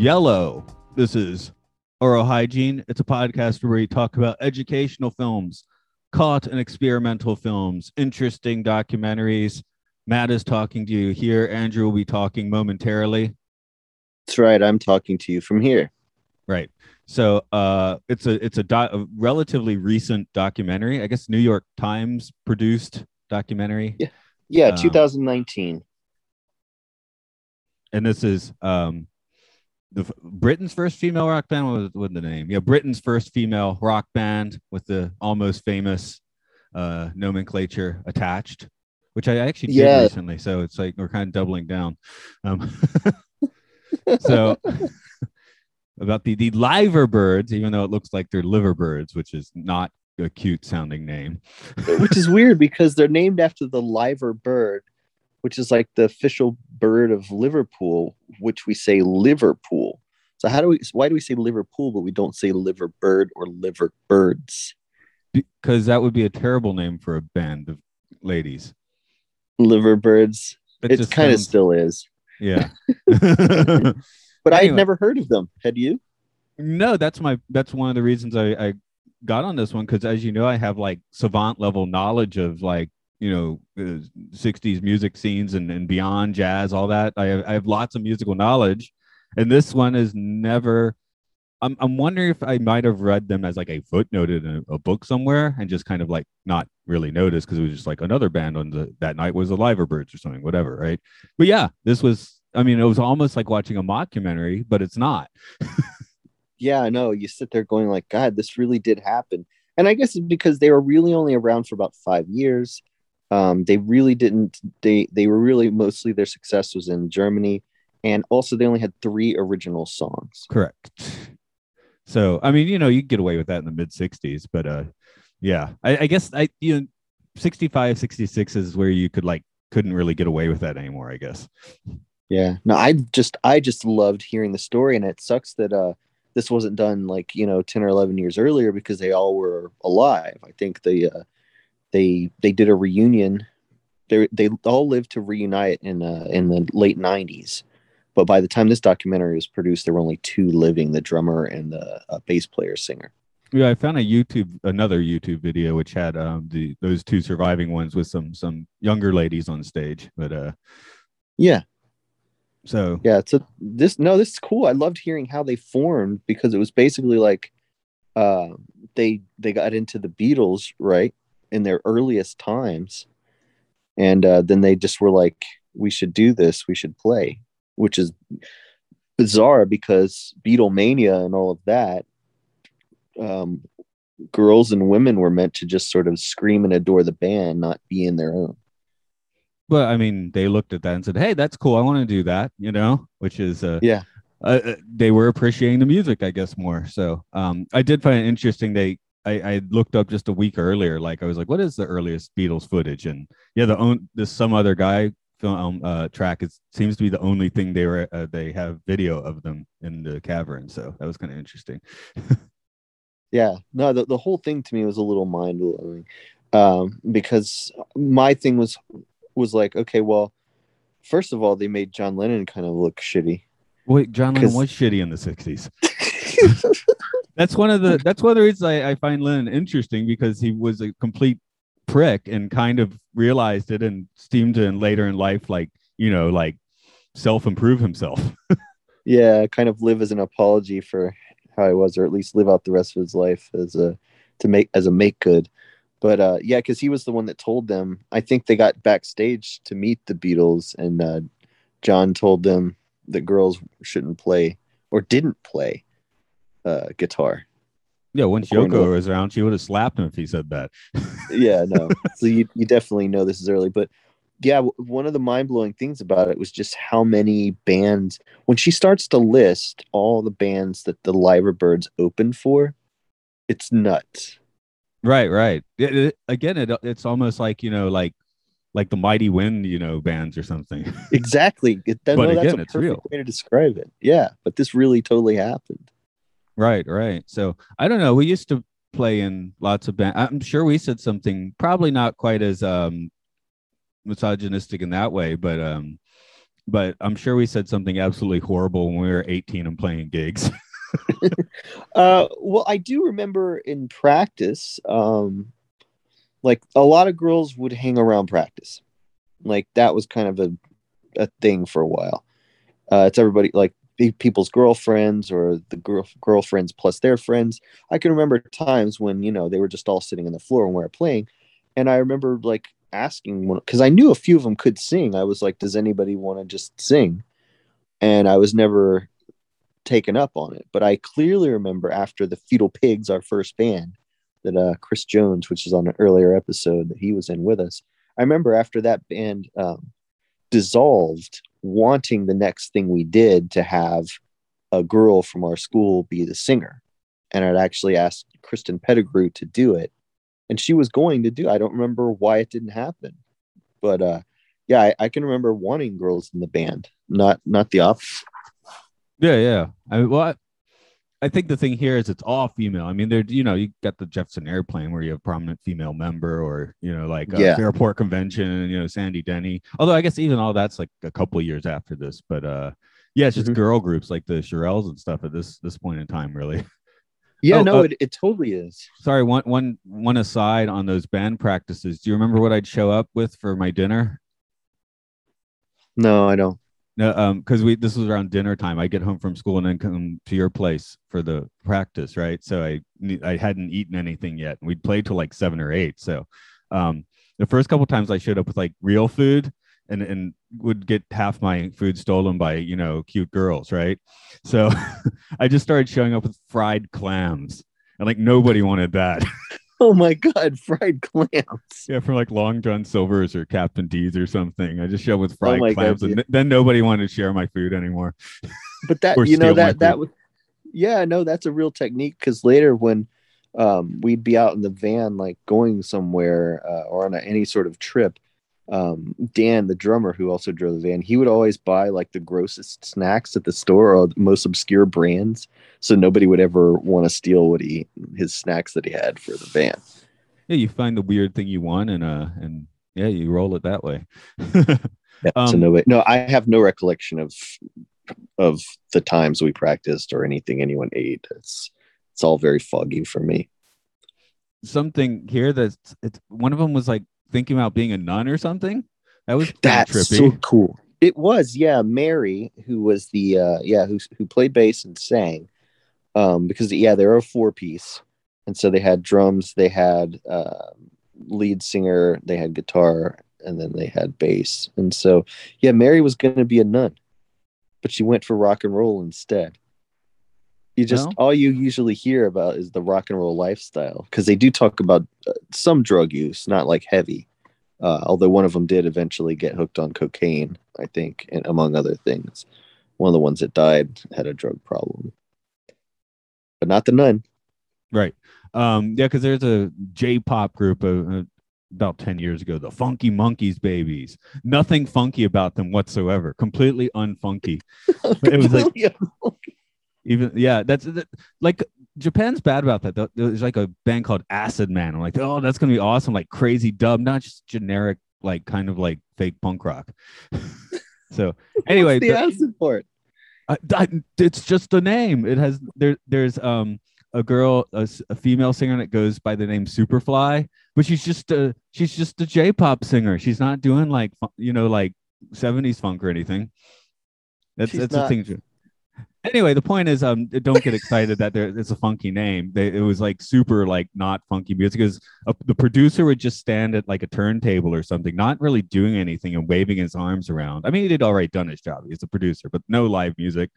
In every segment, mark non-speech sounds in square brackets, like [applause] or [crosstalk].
Yellow. This is Oral Hygiene. It's a podcast where we talk about educational films, caught and experimental films, interesting documentaries. Matt is talking to you here. Andrew will be talking momentarily. That's right. I'm talking to you from here. Right. So uh, it's a it's a, do- a relatively recent documentary. I guess New York Times produced documentary. Yeah. Yeah, Um, 2019. and this is um the Britain's first female rock band. What was, what was the name? Yeah, Britain's first female rock band with the almost famous uh nomenclature attached, which I actually did Yeah. recently. So it's like we're kind of doubling down. Um, [laughs] so [laughs] about the the liver birds, even though it looks like they're liver birds, which is not a cute sounding name. which is [laughs] weird because they're named after the liver bird, which is like the official bird of Liverpool, which we say Liverpool. So how do we? Why do we say Liverpool, but we don't say liver bird or liver birds? Because that would be a terrible name for a band of ladies. Liver birds. It It, kind of sounds- still is, Yeah. [laughs] [laughs] but I Anyway. had never heard of them. Had you? no, that's my that's one of the reasons I, I got on this one because as you know, I have like savant level knowledge of like you know uh, 60s music scenes and, and beyond jazz, all that. I have I have lots of musical knowledge, and this one is never. I'm I'm wondering if I might have read them as like a footnote in a, a book somewhere and just kind of like not really noticed because it was just like another band on the that night was the Liverbirds or something, whatever, right? But yeah, this was. I mean, it was almost like watching a mockumentary, but it's not. [laughs] Yeah, I know. You sit there going like, God, this really did happen. And I guess it's because they were really only around for about five years. Um, they really didn't. They they were really mostly their success was in Germany, and also they only had three original songs. Correct. So, I mean, you know, you get away with that in the mid 60s, but uh yeah, I, I guess I you know 65, 66 is where you could like couldn't really get away with that anymore, I guess. Yeah. No, I just I just loved hearing the story, and it sucks that uh this wasn't done like you know ten or eleven years earlier because they all were alive. I think the uh they they did a reunion. They they all lived to reunite in uh in the late nineties. But by the time this documentary was produced, there were only two living: the drummer and the uh, bass player singer. Yeah, I found a YouTube another YouTube video which had um the those two surviving ones with some some younger ladies on stage. But uh Yeah, so yeah. So this no, this is cool. I loved hearing how they formed because it was basically like uh, they they got into the Beatles right in their earliest times, and uh, then they just were like, "We should do this. We should play," which is bizarre because Beatlemania and all of that. Um, girls and women were meant to just sort of scream and adore the band, not be in their own. but I mean they looked at that and said, Hey, that's cool. I want to do that, you know, which is uh Yeah. uh, uh, they were appreciating the music, I guess, more. So um, I did find it interesting. They I, I looked up just a week earlier, like I was like, what is the earliest Beatles footage? And yeah, the own this some other guy film uh, track it seems to be the only thing they were uh, they have video of them in the cavern. So that was kind of interesting. [laughs] yeah no the, the whole thing to me was a little mind blowing um because my thing was was like okay well first of all they made john lennon kind of look shitty Wait, John Lennon was shitty in the '60s. [laughs] [laughs] That's one of the that's one of the reasons I, I find Lennon interesting because he was a complete prick and kind of realized it and seemed to in later in life like you know like self improve himself. [laughs] yeah kind of live as an apology for how he was or at least live out the rest of his life as a to make as a make good. But uh yeah because he was the one that told them i think they got backstage to meet the beatles and uh john told them that girls shouldn't play or didn't play uh guitar Yeah, once According Yoko was around, she would have slapped him if he said that. [laughs] yeah no so you, you definitely know this is early but yeah, one of the mind blowing things about it was just how many bands. When she starts to list all the bands that the Liverbirds opened for, it's nuts. Right, right. It- it- again, it, it's almost like you know, like like the Mighty Wind, you know, bands or something. [laughs] Exactly. It, that, But no, that's again, a it's perfect real. way to describe it. Yeah, but this really totally happened. Right, right. So I don't know. We used to play in lots of bands. I'm sure we said something probably not quite as um misogynistic in that way, but um, but I'm sure we said something absolutely horrible when we were 18 and playing gigs. [laughs] [laughs] Uh, well, I do remember in practice, um, like a lot of girls would hang around practice. Like that was kind of a, a thing for a while. Uh, it's everybody like people's girlfriends or the girl girlfriends plus their friends. I can remember times when you know they were just all sitting on the floor when we were playing, and I remember like asking one because I knew a few of them could sing. I was like, "Does anybody want to just sing?" And I was never taken up on it. But I clearly remember after the Fetal Pigs, our first band, that uh, Chris Jones, which is on an earlier episode that he was in with us. I remember after that band um, dissolved, wanting the next thing we did to have a girl from our school be the singer. And I'd actually asked Kristen Pettigrew to do it. And she was going to do I don't remember why it didn't happen. But uh yeah, I, I can remember wanting girls in the band, not not the opposite. Yeah, yeah. I mean, well, I, I think the thing here is it's all female. I mean, there, you know, you got the Jefferson Airplane where you have prominent female member, or you know, like uh, Yeah. Fairport Convention, you know, Sandy Denny. Although I guess even all that's like a couple of years after this, but uh, yeah, it's just Mhm. girl groups like the Shirelles and stuff at this this point in time, really. [laughs] Yeah, Oh, no, uh, it, it totally is. Sorry, one one one aside on those band practices. Do you remember what I'd show up with for my dinner? No, I don't. No, um, because we this was around dinner time. I get home from school and then come to your place for the practice, right? So I I hadn't eaten anything yet. We'd played till like seven or eight. So, um, the first couple times I showed up with like real food and and would get half my food stolen by you know cute girls, right? So [laughs] I just started showing up with fried clams, and like nobody wanted that. [laughs] Oh my god, fried clams. yeah, from like Long John Silver's or Captain D's or something. I just showed with fried Oh my God, clams, and yeah. then nobody wanted to share my food anymore. But that [laughs] you know that that was yeah, no, that's a real technique because later when um we'd be out in the van like going somewhere uh, or on a, any sort of trip, um Dan, the drummer who also drove the van, he would always buy like the grossest snacks at the store or the most obscure brands, so nobody would ever want to steal what he his snacks that he had for the van. yeah, you find the weird thing you want and uh and yeah, you roll it that way. [laughs] Yeah, so Um, nobody, no, I have no recollection of of the times we practiced or anything anyone ate. It's it's all very foggy for me. Something here that's it's one of them was like thinking about being a nun or something. That was That's trippy. so cool. It was, yeah. Mary, who was the uh yeah, who who played bass and sang. Um, because yeah, they're a four piece. And so they had drums, they had uh lead singer, they had guitar, and then they had bass. And so yeah, Mary was gonna be a nun, but she went for rock and roll instead. You just Well- all you usually hear about is the rock and roll lifestyle because they do talk about uh, some drug use, not like heavy. Uh, although one of them did eventually get hooked on cocaine, I think, and among other things. One of the ones that died had a drug problem, but not the nun. Right. Um, yeah, because there's a J-pop group of, uh, about 10 years ago, the Funky Monkeys Babies. Nothing funky about them whatsoever. Completely unfunky. [laughs] It was like- Even yeah, that's that, like Japan's bad about that. There's like a band called Acid Man. I'm like, oh, that's gonna be awesome, like crazy dub, not just generic, like kind of like fake punk rock. [laughs] so [laughs] anyway, the the- acid part. I, I, it's just a name. It has there. There's um a girl, a female singer that goes by the name Superfly, but she's just a she's just a J-pop singer. She's not doing like you know like '70s funk or anything. That's She's that's not- the thing. Anyway, the point is, um, don't get excited that there it's a funky name. They, it was like super like not funky music because the producer would just stand at like a turntable or something, not really doing anything and waving his arms around. I mean, he did already done his job. He's a producer, but no live music.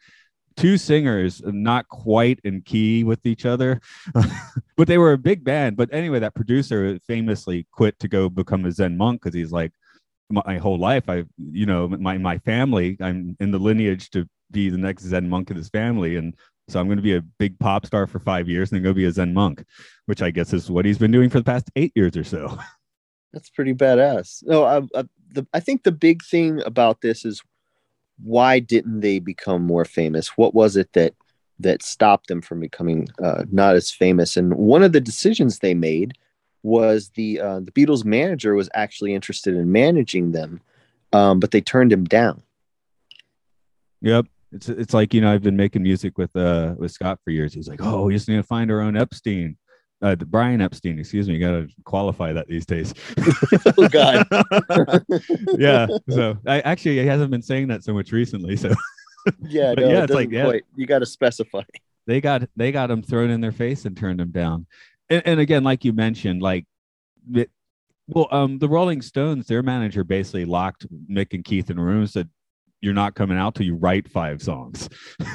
Two singers, not quite in key with each other, [laughs] but they were a big band. But anyway, that producer famously quit to go become a Zen monk because he's like, my whole life. I, you know, my my family. I'm in the lineage to be the next Zen monk of this family, and so I'm going to be a big pop star for five years and then go be a Zen monk, which I guess is what he's been doing for the past eight years or so. That's pretty badass. No, I, I, the, I think the big thing about this is why didn't they become more famous? What was it that that stopped them from becoming uh, not as famous? And one of the decisions they made was the uh, the Beatles manager was actually interested in managing them, um, but they turned him down. Yep. It's it's like you know I've been making music with uh with Scott for years. He's like, oh, we just need to find our own Epstein, uh, Brian Epstein. Excuse me, you got to qualify that these days. [laughs] oh God. [laughs] yeah. So I actually he hasn't been saying that so much recently. So yeah, [laughs] But no, yeah, it it's like, yeah. quite- you got to specify. they got they got him thrown in their face and turned him down. And, and again, like you mentioned, like it, well, um, the Rolling Stones, their manager basically locked Mick and Keith in rooms said, "You're not coming out till you write five songs." [laughs]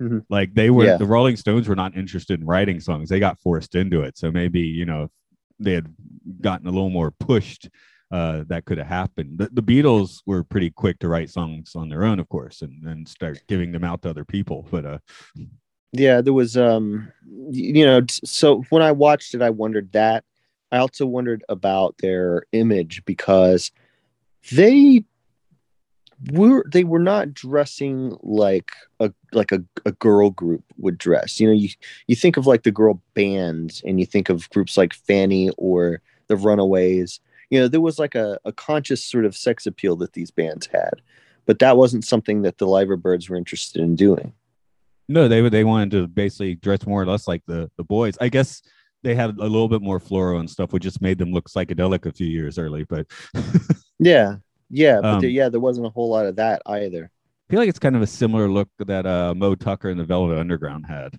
Mhm. Like they were, Yeah. the Rolling Stones were not interested in writing songs; they got forced into it. So maybe you know, if they had gotten a little more pushed, uh, that could have happened. The, the Beatles were pretty quick to write songs on their own, of course, and then start giving them out to other people. But uh, Yeah, there was um you know, so when I watched it I wondered that. I also wondered about their image because they were they were not dressing like a like a, a girl group would dress. You know, you you think of like the girl bands and you think of groups like Fanny or the Runaways. You know, there was like a, a conscious sort of sex appeal that these bands had. But that wasn't something that the Liverbirds were interested in doing. No, they. They wanted to basically dress more or less like the the boys. I guess they had a little bit more floral and stuff, which just made them look psychedelic a few years early. But [laughs] Yeah, yeah, but Um, there, yeah, there wasn't a whole lot of that either. I feel like it's kind of a similar look that uh, Moe Tucker and the Velvet Underground had.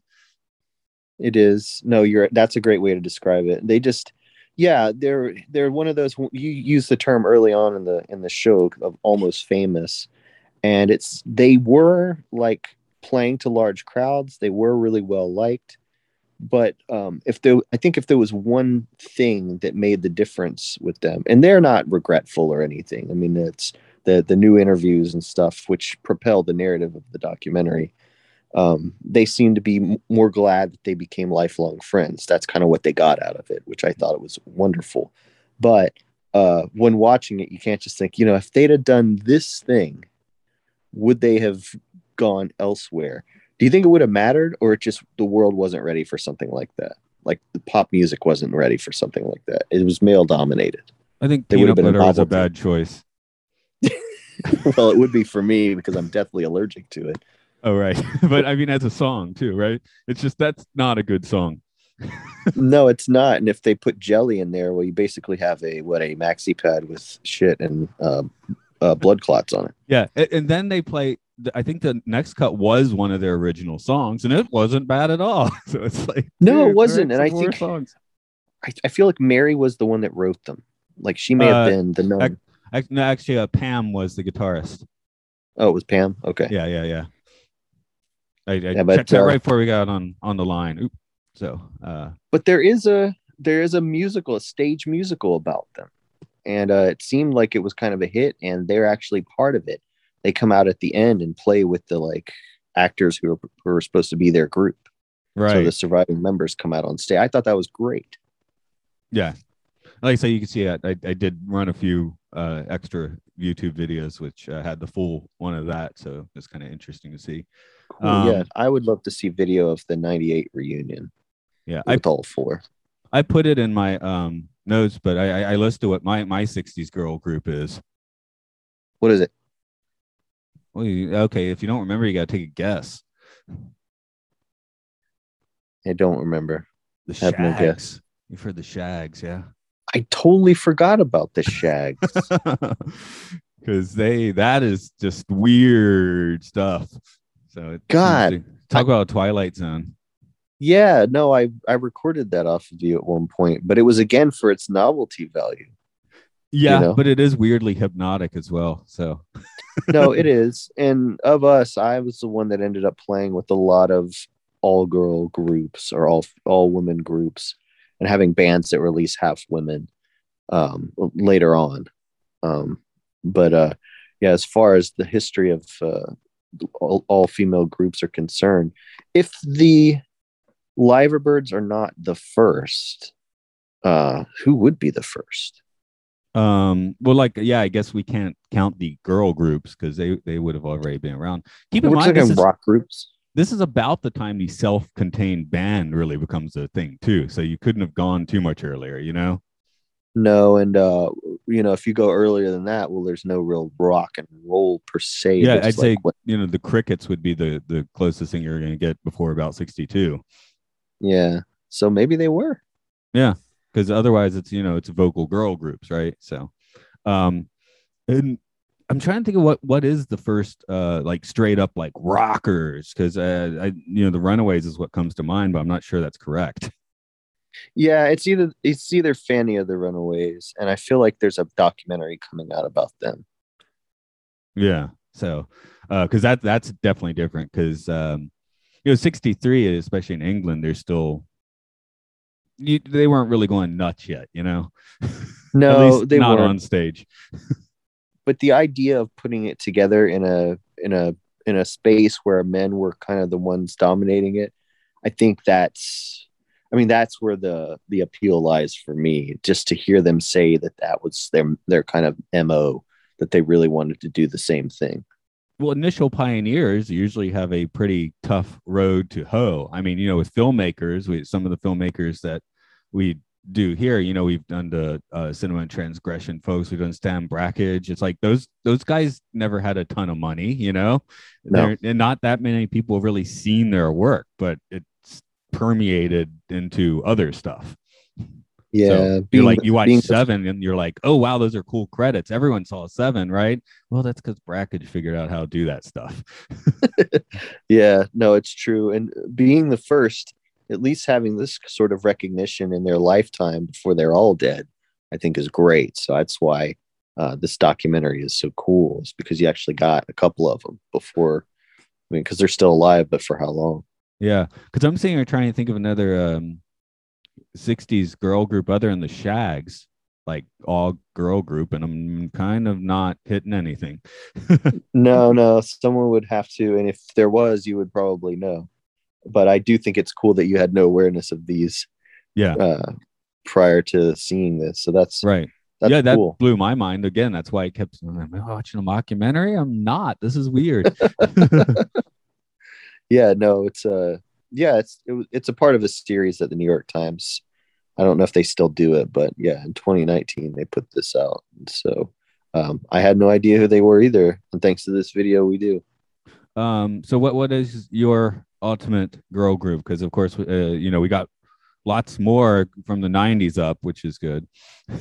It is no, you're that's a great way to describe it. They just, yeah, they're they're one of those. You used the term early on in the in the show of almost famous, and it's they were like playing to large crowds. They were really well liked, but um, if there, I think if there was one thing that made the difference with them, and they're not regretful or anything. I mean, it's the the new interviews and stuff which propel the narrative of the documentary. Um, they seem to be more glad that they became lifelong friends. That's kind of what they got out of it, which I thought it was wonderful. But uh, when watching it, you can't just think, you know, if they'd have done this thing, would they have gone elsewhere? Do you think it would have mattered, or it just the world wasn't ready for something like that? Like the pop music wasn't ready for something like that. It was male dominated. I think They peanut been a butter was a bad choice. [laughs] well, it would be for me because I'm deathly allergic to it. Oh right, [laughs] but I mean as a song too, right? It's just that's not a good song. [laughs] no, it's not. And if they put jelly in there, well, you basically have a what a maxi pad with shit and uh, uh, blood clots on it. Yeah, and then they play. I think the next cut was one of their original songs, and it wasn't bad at all. [laughs] So it's like No, it wasn't, and I think- songs. I, I feel like Mary was the one that wrote them. Like she may have Uh, been the nun. Ac- no, actually, uh, Pam was the guitarist. oh, it was Pam. Okay. Yeah, yeah, yeah. I, I Yeah, but, checked that uh, right before we got on on the line. Oop. So, uh, But there is a there is a musical, a stage musical about them, and uh, it seemed like it was kind of a hit, and they're actually part of it. They come out at the end and play with the like actors who are, who are supposed to be their group. Right. So the surviving members come out on stage. I thought that was great. Yeah. Like I say, you can see I, I, I did run a few uh, extra YouTube videos, which uh, had the full one of that. So it's kind of interesting to see. Cool. Um, yeah, I would love to see video of the '98 reunion Yeah. I, with all four. I put it in my um, notes, but I, I, I listed what my, my 60s girl group is. What is it? Well, you, okay. If you don't remember, you got to take a guess. I don't remember. The I have no guess. You've heard the Shags, yeah. I totally forgot about the Shags. [laughs] because they that is just weird stuff. So God. talk about Twilight Zone. yeah, no, I I recorded that off of you at one point, but it was again for its novelty value. Yeah, know? but it is weirdly hypnotic as well. So [laughs] No, it is. And of us, I was the one that ended up playing with a lot of all girl groups or all all women groups and having bands that release half women um later on. Um but uh, yeah, as far as the history of uh, all, all female groups are concerned, if the Liverbirds are not the first, uh, who would be the first? Um, well, like, yeah, I guess we can't count the girl groups because they they would have already been around. Keep in We're mind, this is, rock groups. this is about the time the self-contained band really becomes a thing too. So you couldn't have gone too much earlier, you know? No, and uh, you know, if you go earlier than that, well, there's no real rock and roll per se. Yeah, I'd like say what- you know the Crickets would be the the closest thing you're going to get before about '62. yeah. So maybe they were. Because otherwise it's you know it's vocal girl groups right? So um and i'm trying to think of what what is the first uh like straight up like rockers? Because uh i you know the runaways is what comes to mind but i'm not sure that's correct. Yeah, it's either it's either Fanny or the Runaways, and I feel like there's a documentary coming out about them. yeah so uh because that that's definitely different because um you know 63 especially in england they're still you, they weren't really going nuts yet you know [laughs] No, they not weren't. on stage [laughs] but the idea of putting it together in a in a in a space where men were kind of the ones dominating it i think that's i mean that's where the the appeal lies for me just to hear them say that that was their their kind of mo that they really wanted to do the same thing well, initial pioneers usually have a pretty tough road to hoe. I mean, you know, with filmmakers, we some of the filmmakers that we do here, you know, we've done the uh, cinema and transgression folks, we've done Stan Brakhage. It's like those those guys never had a ton of money, you know, No. And not that many people have really seen their work, but it's permeated into other stuff. yeah So being like you watch seven and you're like, oh wow, those are cool credits. Everyone saw seven, right? Well, that's because Brakhage figured out how to do that stuff. [laughs] [laughs] Yeah, no, it's true. And being the first, at least having this sort of recognition in their lifetime before they're all dead, I think is great. So that's why uh, this documentary is so cool, is because you actually got a couple of them before. I mean, because they're still alive, but for how long? Yeah, because I'm sitting here trying to think of another um, '60s girl group other than the Shags, like all girl group, and I'm kind of not hitting anything. [laughs] No, no, someone would have to. And if there was, you would probably know. But I do think it's cool that you had no awareness of these yeah, uh, prior to seeing this. So that's right. that's yeah, that cool. blew my mind. Again, that's why I kept. Am watching a mockumentary? I'm not. This is weird. [laughs] [laughs] yeah no it's a yeah it's it, it's a part of a series at the new york times i don't know if they still do it but yeah in 2019 they put this out so um, i had no idea who they were either and thanks to this video we do um, so what what is your ultimate girl group? Because of course, uh, you know, we got lots more from the '90s up, which is good. [laughs]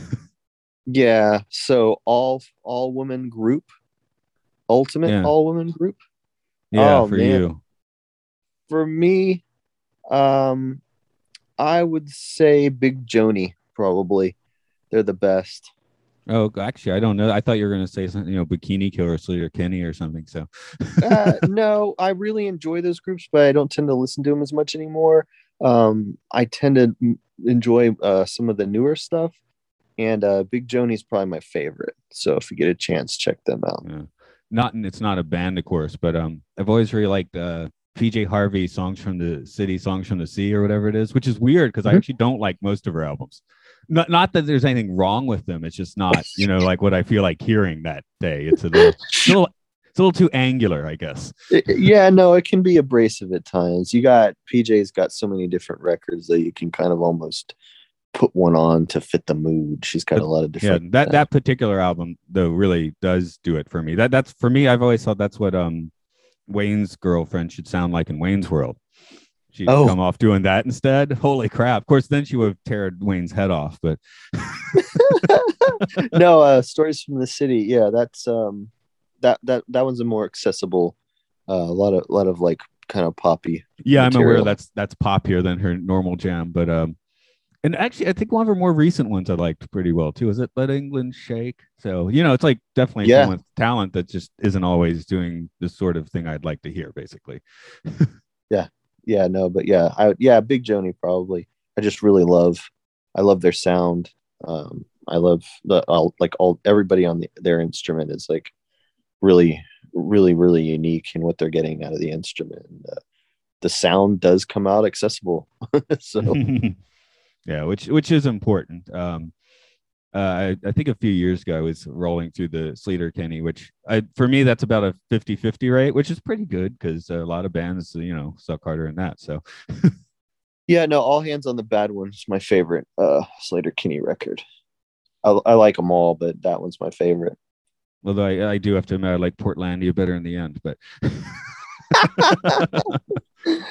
yeah so all all women group ultimate Yeah. all women group Yeah, Oh, for man. you. for me um i would say big joanie probably they're the best Oh, actually, I don't know. I thought you were going to say something, you know, Bikini Killer, Sleater-Kinney, or something. So, uh, [laughs] no, I really enjoy those groups, but I don't tend to listen to them as much anymore. Um, I tend to m- enjoy uh, some of the newer stuff, and uh, Big Joanie's probably my favorite. So if you get a chance, check them out. yeah. not it's not a band, of course, but um, I've always really liked uh, PJ Harvey songs from the city, songs from the sea, or whatever it is, which is weird because I Mhm. actually don't like most of her albums. Not not that there's anything wrong with them. It's just not, you know, like what I feel like hearing that day. It's a little, it's a little, it's a little too angular, I guess. Yeah, no, it can be abrasive at times. You got PJ's got so many different records that you can kind of almost put one on to fit the mood. She's got a lot of different. yeah that that particular album though really does do it for me that that's for me i've always thought that's what um wayne's girlfriend should sound like in wayne's world she'd Oh. come off doing that instead holy crap of course then she would have teared wayne's head off but [laughs] no, uh, stories from the city. Yeah, that's um, that that that one's a more accessible. Uh, a lot of a lot of like kind of poppy. yeah i'm aware that's that's poppier than her normal jam but um and actually i think one of her more recent ones i liked pretty well too is it let england shake so you know it's like definitely Yeah. someone with talent that just isn't always doing the sort of thing i'd like to hear basically [laughs] Yeah, no, but yeah, I yeah, Big Joanie probably. I just really love. I love their sound. Um, I love the all, like all everybody on the, their instrument is like really, really, really unique in what they're getting out of the instrument. Uh, the sound does come out accessible. [laughs] so [laughs] yeah, which which is important. Um, uh, I, I think a few years ago I was rolling through the Sleater-Kinney, which I, for me that's about a 50-50 rate, which is pretty good because a lot of bands you know suck harder than that. So [laughs] yeah, no, all hands on the bad one's my favorite uh, Sleater-Kinney record. I, I like them all, but that one's my favorite. Although I, I do have to admit I like Portlandia better in the end, but [laughs] [laughs]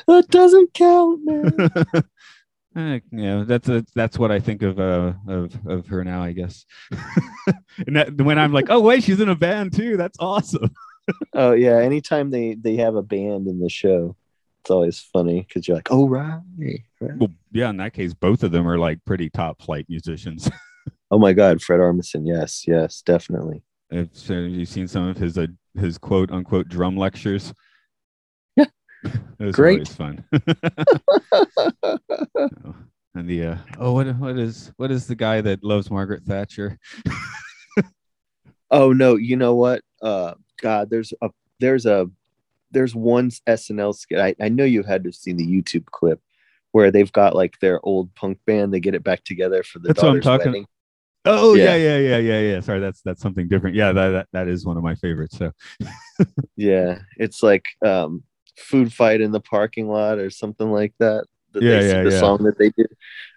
that doesn't count, man. Uh, yeah, that's a, that's what I think of uh, of of her now, I guess. [laughs] and that, when I'm like, oh wait, she's in a band too. That's awesome. [laughs] oh yeah, anytime they they have a band in the show, it's always funny because you're like, oh right, right. Well, yeah. In that case, both of them are like pretty top flight musicians. [laughs] oh my God, Fred Armisen. Yes, yes, definitely. Have, so have you seen some of his uh, his quote unquote drum lectures? It was Great. always fun. [laughs] and the uh, oh, what what is what is the guy that loves Margaret Thatcher? Oh no, you know what? Uh, God, there's a there's a there's one SNL skit. I, I know you had to have seen the YouTube clip where they've got like their old punk band. They get it back together for the That's what I'm talking- wedding. Oh Yeah. yeah. yeah, yeah, yeah, yeah, Sorry, that's that's something different. Yeah, that that, that is one of my favorites. So Yeah, it's like um, food fight in the parking lot or something like that. that Yeah, they, yeah, the yeah. song that they did.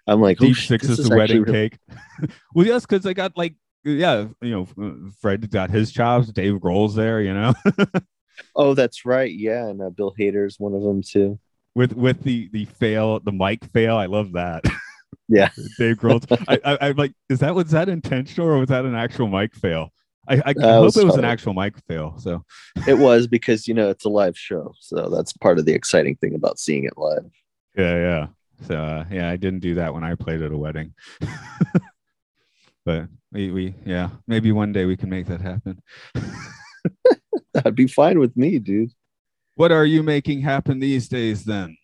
I'm like, oh, deep shit, six this is the wedding cake. [laughs] well, yes, because I got like yeah, you know, Fred got his chops. Dave Grohl's there, you know, [laughs] Oh, that's right. Yeah, and uh, Bill Hader's one of them too. with with the the fail, the mic fail. I love that. [laughs] Yeah. Dave Grohl. I, I I'm like, is that was that intentional or was that an actual mic fail? I, I hope it was an actual mic fail. So It was because you know it's a live show, so that's part of the exciting thing about seeing it live. yeah, yeah. So uh, yeah, I didn't do that when I played at a wedding. [laughs] but we we yeah, maybe one day we can make that happen. [laughs] That'd be fine with me, dude. What are you making happen these days then?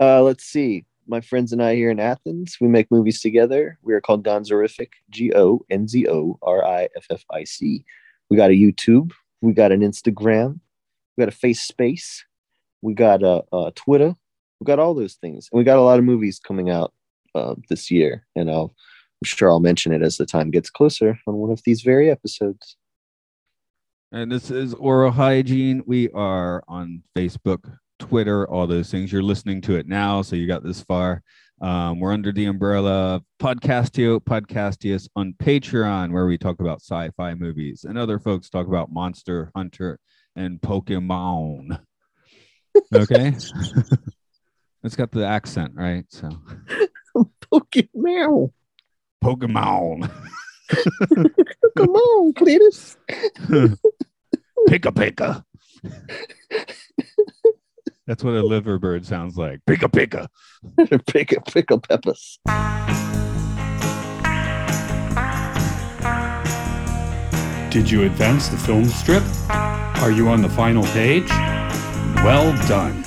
Uh, let's see. My friends and I here in Athens, we make movies together. We are called Gonzoriffic, G O N Z O R I F F I C. We got a YouTube. We got an Instagram. We got a Face Space. We got a, a Twitter. We got all those things, and we got a lot of movies coming out uh, this year. And I'll, I'm sure I'll mention it as the time gets closer on one of these very episodes. And this is Oral Hygiene. We are on Facebook, Twitter, all those things. You're listening to it now, so you got this far. Um, we're under the umbrella of Podcastio, Podcastius on Patreon, where we talk about sci-fi movies, and other folks talk about Monster Hunter and Pokemon. Okay, [laughs] it's got the accent right. So [laughs] Pokemon. Pokemon, Come on, Cletus. [laughs] pika pika. That's what a liverbird sounds like. Pika pika. [laughs] Pickle, pickle peppers. Did you advance the film strip? Are you on the final page? Well done.